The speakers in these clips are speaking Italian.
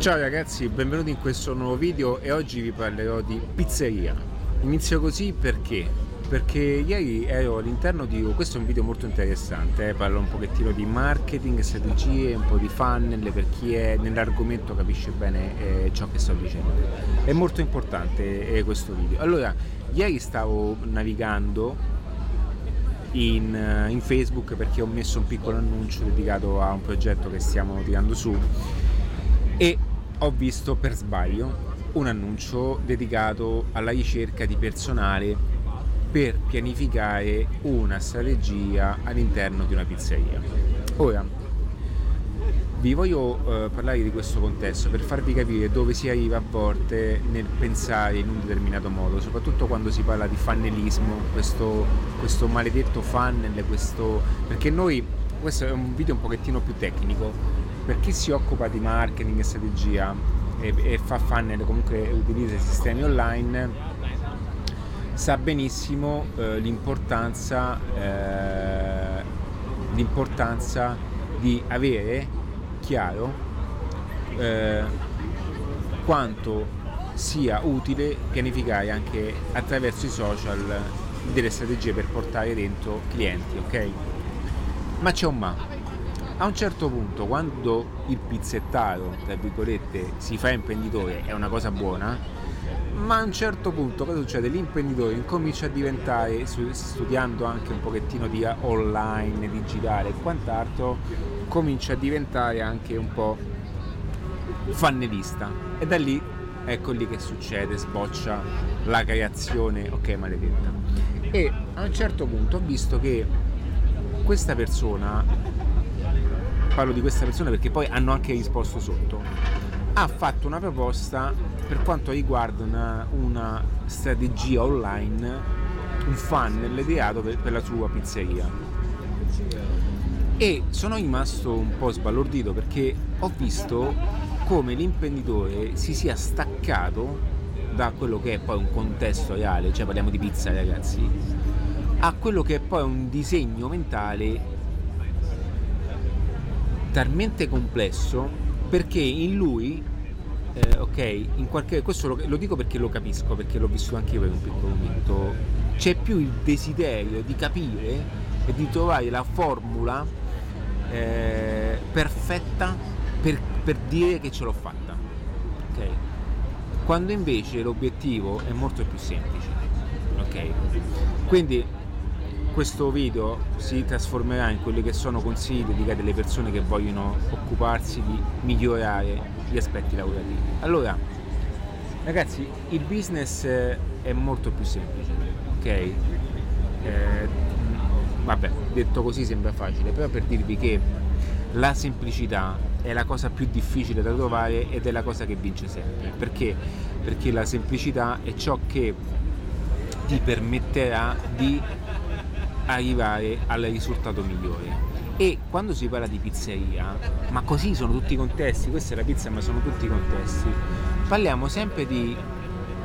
Ciao ragazzi, benvenuti in questo nuovo video e oggi vi parlerò di pizzeria. Inizio così perché? Perché ieri ero all'interno di... questo è un video molto interessante, eh? parlo un pochettino di marketing, strategie, un po' di funnel per chi è nell'argomento capisce bene eh, ciò che sto dicendo. È molto importante eh, questo video. Allora, ieri stavo navigando in, eh, in Facebook perché ho messo un piccolo annuncio dedicato a un progetto che stiamo tirando su e ho visto per sbaglio un annuncio dedicato alla ricerca di personale per pianificare una strategia all'interno di una pizzeria. Ora, vi voglio eh, parlare di questo contesto per farvi capire dove si arriva a volte nel pensare in un determinato modo, soprattutto quando si parla di fannelismo, questo, questo maledetto funnel, questo, perché noi, questo è un video un pochettino più tecnico, per chi si occupa di marketing e strategia e, e fa funnel, comunque utilizza i sistemi online, sa benissimo eh, l'importanza, eh, l'importanza di avere chiaro eh, quanto sia utile pianificare anche attraverso i social delle strategie per portare dentro clienti, ok? Ma c'è un ma a un certo punto, quando il pizzettaro, tra virgolette, si fa imprenditore, è una cosa buona, ma a un certo punto cosa succede? L'imprenditore incomincia a diventare, studiando anche un pochettino di online, digitale e quant'altro, comincia a diventare anche un po' fannelista. E da lì, ecco lì che succede, sboccia la creazione, ok maledetta. E a un certo punto ho visto che questa persona parlo di questa persona perché poi hanno anche risposto sotto, ha fatto una proposta per quanto riguarda una, una strategia online, un funnel ideato per, per la sua pizzeria. E sono rimasto un po' sbalordito perché ho visto come l'imprenditore si sia staccato da quello che è poi un contesto reale, cioè parliamo di pizza ragazzi, a quello che è poi un disegno mentale talmente complesso perché in lui, eh, ok, in qualche, questo lo, lo, dico perché lo capisco, perché l'ho vissuto anche io per un piccolo momento, c'è più il desiderio di capire e di trovare la formula eh, perfetta per, per, dire che ce l'ho fatta, ok? Quando invece l'obiettivo è molto più semplice, ok? Quindi questo video si trasformerà in quelli che sono consigli dedicati alle persone che vogliono occuparsi di migliorare gli aspetti lavorativi. Allora, ragazzi, il business è molto più semplice, ok? Eh, vabbè, detto così sembra facile, però per dirvi che la semplicità è la cosa più difficile da trovare ed è la cosa che vince sempre. Perché? Perché la semplicità è ciò che ti permetterà di arrivare al risultato migliore. E quando si parla di pizzeria, ma così sono tutti i contesti, questa è la pizza ma sono tutti i contesti, parliamo sempre di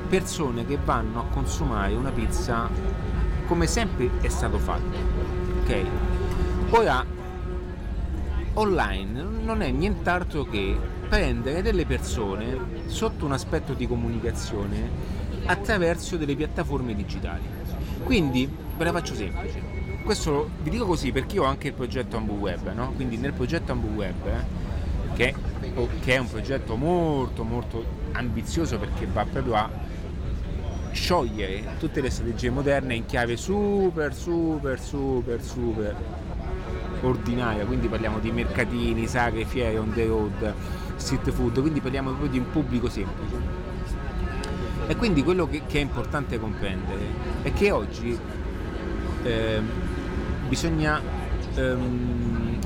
persone che vanno a consumare una pizza come sempre è stato fatto. Ok? Ora online non è nient'altro che prendere delle persone sotto un aspetto di comunicazione attraverso delle piattaforme digitali. Quindi ve la faccio semplice questo vi dico così perché io ho anche il progetto Ambu Web, no? quindi nel progetto Ambu Web, che, che, è un progetto molto molto ambizioso perché va proprio a sciogliere tutte le strategie moderne in chiave super super super super ordinaria, quindi parliamo di mercatini, sagre, fiere, on the road, street food, quindi parliamo proprio di un pubblico semplice. E quindi quello che, che è importante comprendere è che oggi eh, bisogna um,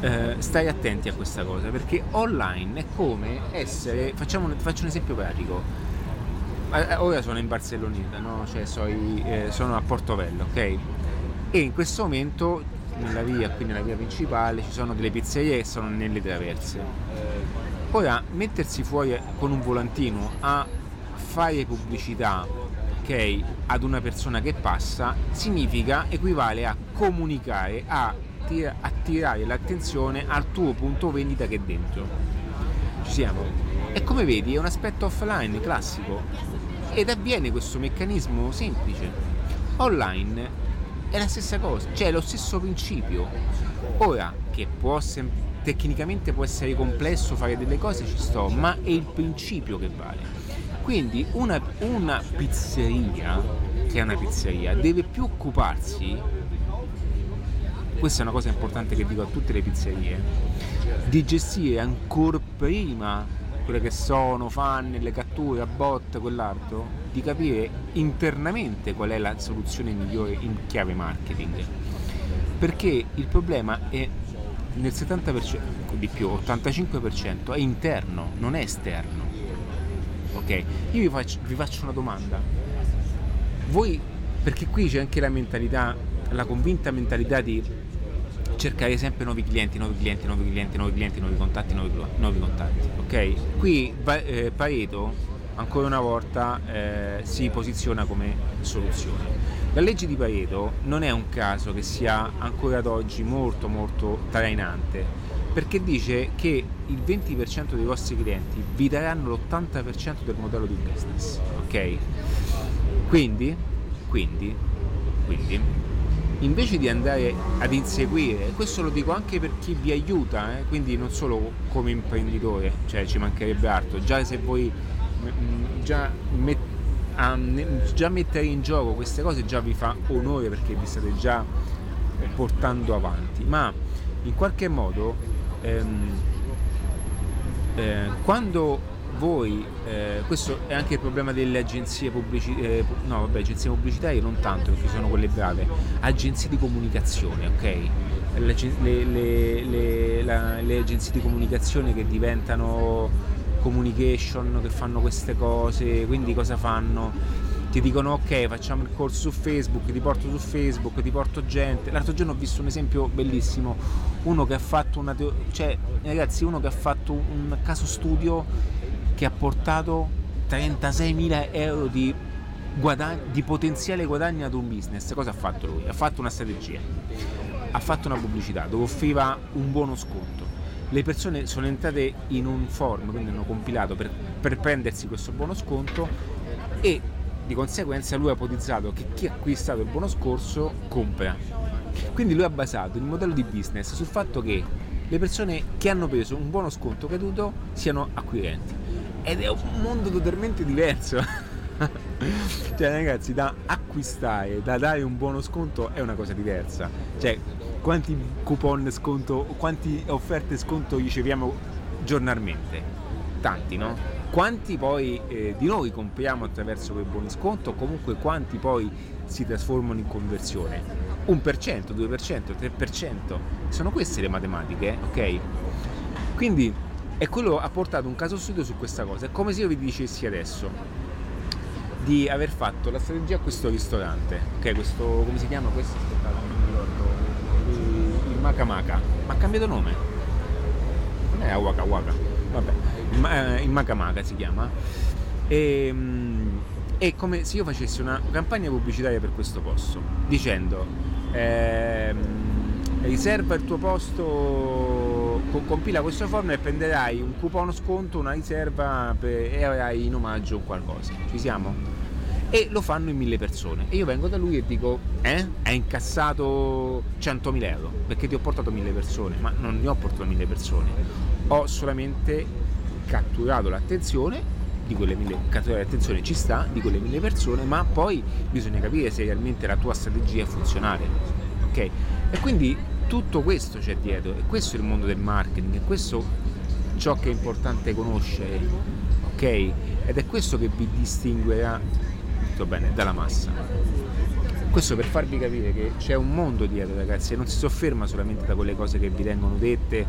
eh, stare attenti a questa cosa perché online è come essere facciamo, faccio un esempio pratico. Ora sono in Barcelloneta no? cioè so, eh, sono a Portovello ok? E in questo momento nella via qui nella via principale ci sono delle pizzerie che sono nelle traverse. Ora mettersi fuori con un volantino a fare pubblicità ok ad una persona che passa significa equivale a comunicare, a attirare l'attenzione al tuo punto vendita che è dentro. Ci siamo? E come vedi è un aspetto offline classico ed avviene questo meccanismo semplice. Online è la stessa cosa, cioè è lo stesso principio. Ora, che può sem- tecnicamente può essere complesso fare delle cose, ci sto, ma è il principio che vale. Quindi una, una pizzeria, che è una pizzeria, deve più occuparsi, questa è una cosa importante che dico a tutte le pizzerie, di gestire ancora prima quelle che sono, fanno, le catture, a bot, quell'altro, di capire internamente qual è la soluzione migliore in chiave marketing. Perché il problema è nel 70% di più, 85% è interno, non è esterno. Ok? Io vi faccio, vi faccio una domanda. Voi, perché qui c'è anche la mentalità, la convinta mentalità di cercare sempre nuovi clienti, nuovi clienti, nuovi clienti, nuovi clienti, nuovi contatti, nuovi, nuovi contatti. Ok? Qui eh, Pareto ancora una volta eh, si posiziona come soluzione. La legge di Pareto non è un caso che sia ancora ad oggi molto molto trainante perché dice che il 20% dei vostri clienti vi daranno l'80% del modello di business. Ok? Quindi, quindi, quindi invece di andare ad inseguire, questo lo dico anche per chi vi aiuta, eh, quindi non solo come imprenditore, cioè ci mancherebbe altro, già se voi già, met, a, già mettere in gioco queste cose già vi fa onore perché vi state già portando avanti, ma in qualche modo ehm, eh, quando voi, eh, questo è anche il problema delle agenzie pubblicitarie, eh, no vabbè, agenzie pubblicitarie non tanto perché sono quelle brave, agenzie di comunicazione, ok? Le, le, le, la, le agenzie di comunicazione che diventano communication, che fanno queste cose, quindi cosa fanno? Ti dicono ok facciamo il corso su Facebook, ti porto su Facebook, ti porto gente. L'altro giorno ho visto un esempio bellissimo, uno che ha fatto una cioè ragazzi, uno che ha fatto un caso studio che ha portato 36.000 euro di, guadagno, di potenziale guadagno ad un business. Cosa ha fatto lui? Ha fatto una strategia, ha fatto una pubblicità dove offriva un buono sconto. Le persone sono entrate in un forum, quindi hanno compilato per, per prendersi questo buono sconto e di conseguenza lui ha ipotizzato che chi ha acquistato il buono scorso compra. Quindi lui ha basato il modello di business sul fatto che le persone che hanno preso un buono sconto caduto siano acquirenti ed è un mondo totalmente diverso. cioè ragazzi, da acquistare, da dare un buono sconto è una cosa diversa. Cioè, quanti coupon sconto, quante offerte sconto riceviamo giornalmente? Tanti, no? Quanti poi eh, di noi compriamo attraverso quei buoni sconto, comunque quanti poi si trasformano in conversione? 1%, 2%, 3%. Sono queste le matematiche, ok? Quindi e quello ha portato un caso studio su questa cosa. È come se io vi dicessi adesso di aver fatto la strategia a questo ristorante, ok? Questo come si chiama questo? Aspettate, non mi ricordo. Il Maca Maca. Ma ha cambiato nome? Non è Waka Waka. Vabbè, eh, il Maca Maca si chiama. E, ehm, è come se io facessi una campagna pubblicitaria per questo posto, dicendo ehm, riserva il tuo posto compila questo form e prenderai un coupon sconto, una riserva per, e avrai in omaggio qualcosa. Ci siamo? E lo fanno in mille persone. E io vengo da lui e dico, eh? Hai incassato 100.000 euro perché ti ho portato mille persone, ma non ne ho portato mille persone. Ho solamente catturato l'attenzione di quelle mille, catturare l'attenzione ci sta di quelle mille persone, ma poi bisogna capire se realmente la tua strategia è funzionale. Ok? E quindi tutto questo c'è dietro e questo è il mondo del marketing, è questo ciò che è importante conoscere, ok? Ed è questo che vi distinguerà tutto bene dalla massa. Questo per farvi capire che c'è un mondo dietro ragazzi e non si sofferma solamente da quelle cose che vi vengono dette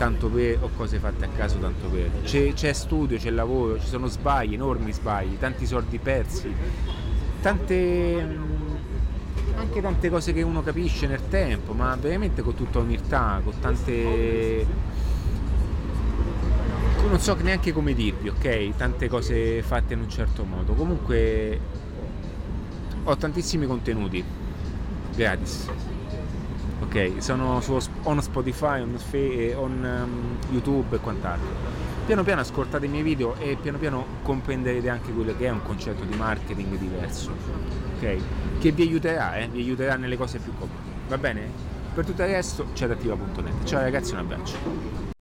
tanto per o cose fatte a caso tanto per. C'è, c'è studio, c'è lavoro, ci sono sbagli, enormi sbagli, tanti soldi persi, tante anche tante cose che uno capisce nel tempo, ma veramente con tutta umiltà, con tante... non so neanche come dirvi, ok? Tante cose fatte in un certo modo. Comunque ho tantissimi contenuti gratis. Ok, sono su on Spotify, on, on um, YouTube e quant'altro. piano piano ascoltate i miei video e piano piano comprenderete anche quello che è un concetto di marketing diverso, ok? Che vi aiuterà, eh? vi aiuterà nelle cose più comuni. Va bene? Per tutto il resto c'è adattiva.net. Ciao ragazzi, un abbraccio.